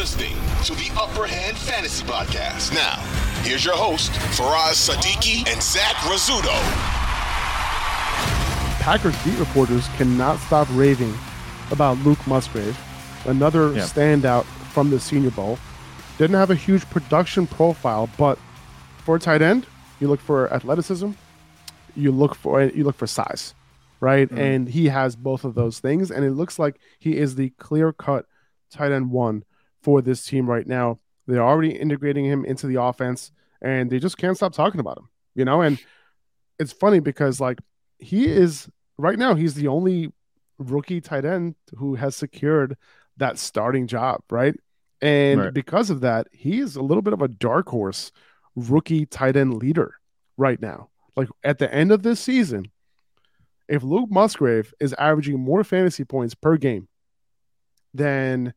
listening to the Upper Hand Fantasy Podcast. Now, here's your host, Faraz Siddiqi and Zach Rizzuto. Packers beat reporters cannot stop raving about Luke Musgrave, another Yeah. standout from the Senior Bowl. Didn't have a huge production profile, but for a tight end, you look for athleticism, you look for you look for size, right? Mm-hmm. And he has both of those things, and it looks like he is the clear cut tight end one for this team right now. They're already integrating him into the offense, and they just can't stop talking about him, you know. And it's funny because like he is right now, he's the only rookie tight end who has secured that starting job, right? And Right. because of that, he is a little bit of a dark horse rookie tight end leader right now. Like at the end of this season, if Luke Musgrave is averaging more fantasy points per game than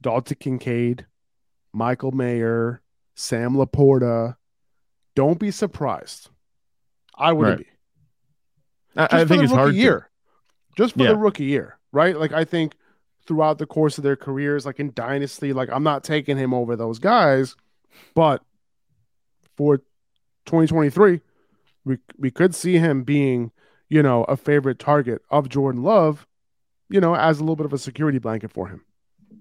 Dalton Kincaid, Michael Mayer, Sam Laporta, don't be surprised. I wouldn't Right. be. I, Just I for think it's hard. to- year. Just for Yeah. the rookie year, right? Like I think throughout the course of their careers, like in Dynasty, like I'm not taking him over those guys, but for 2023, we we could see him being, you know, a favorite target of Jordan Love, you know, as a little bit of a security blanket for him.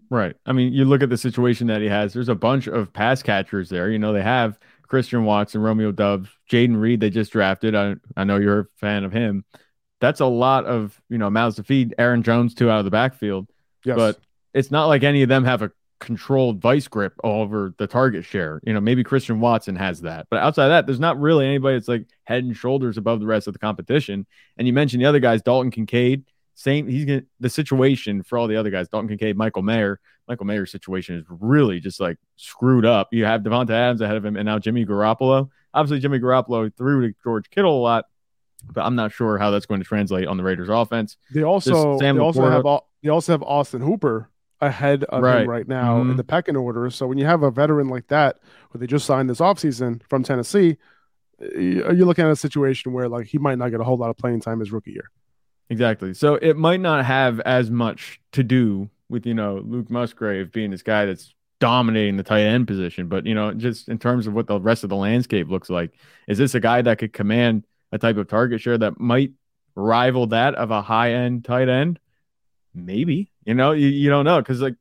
Right. I mean, you look at the situation that he has. There's a bunch of pass catchers there. You know, they have Christian Watson, Romeo Doubs, Jayden Reed. They just drafted. I I know you're a fan of him. That's a lot of you know mouths to feed. Aaron Jones too out of the backfield, Yes. but it's not like any of them have a controlled vice grip over the target share. You know, maybe Christian Watson has that, but outside of that, there's not really anybody that's like head and shoulders above the rest of the competition. And you mentioned the other guys, Dalton Kincaid. Same, he's gonna the situation for all the other guys, Dalton Kincaid, Michael Mayer. Michael Mayer's situation is really just like screwed up. You have Davante Adams ahead of him, and now Jimmy Garoppolo. Obviously, Jimmy Garoppolo threw to George Kittle a lot, but I'm not sure how that's going to translate on the Raiders' offense. they also they also Laporta- have all, they also have Austin Hooper ahead of Right. him right now in Mhm. the pecking order. So when you have a veteran like that, who they just signed this offseason from Tennessee, are you're looking at a situation where like he might not get a whole lot of playing time his rookie year. Exactly. So it might not have as much to do with, you know, Luke Musgrave being this guy that's dominating the tight end position, but you know, just in terms of what the rest of the landscape looks like, is this a guy that could command a type of target share that might rival that of a high end tight end? Maybe. You know, you, you don't know because like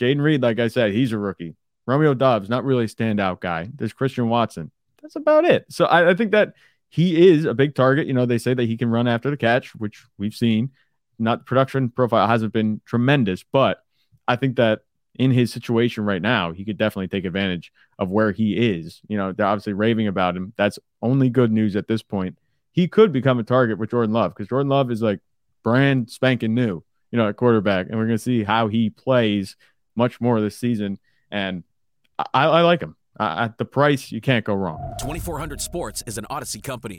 Jayden Reed, like I said, he's a rookie. Romeo Doubs, not really a standout guy. There's Christian Watson. That's about it. So I, I think that he is a big target. You know, they say that he can run after the catch, which we've seen. Not production profile hasn't been tremendous, but I think that in his situation right now, he could definitely take advantage of where he is. You know, they're obviously raving about him. That's only good news at this point. He could become a target with Jordan Love because Jordan Love is like brand spanking new, you know, at quarterback, and we're going to see how he plays much more this season. And I, I like him. At the price, you can't go wrong. 2400 Sports is an Audacy company.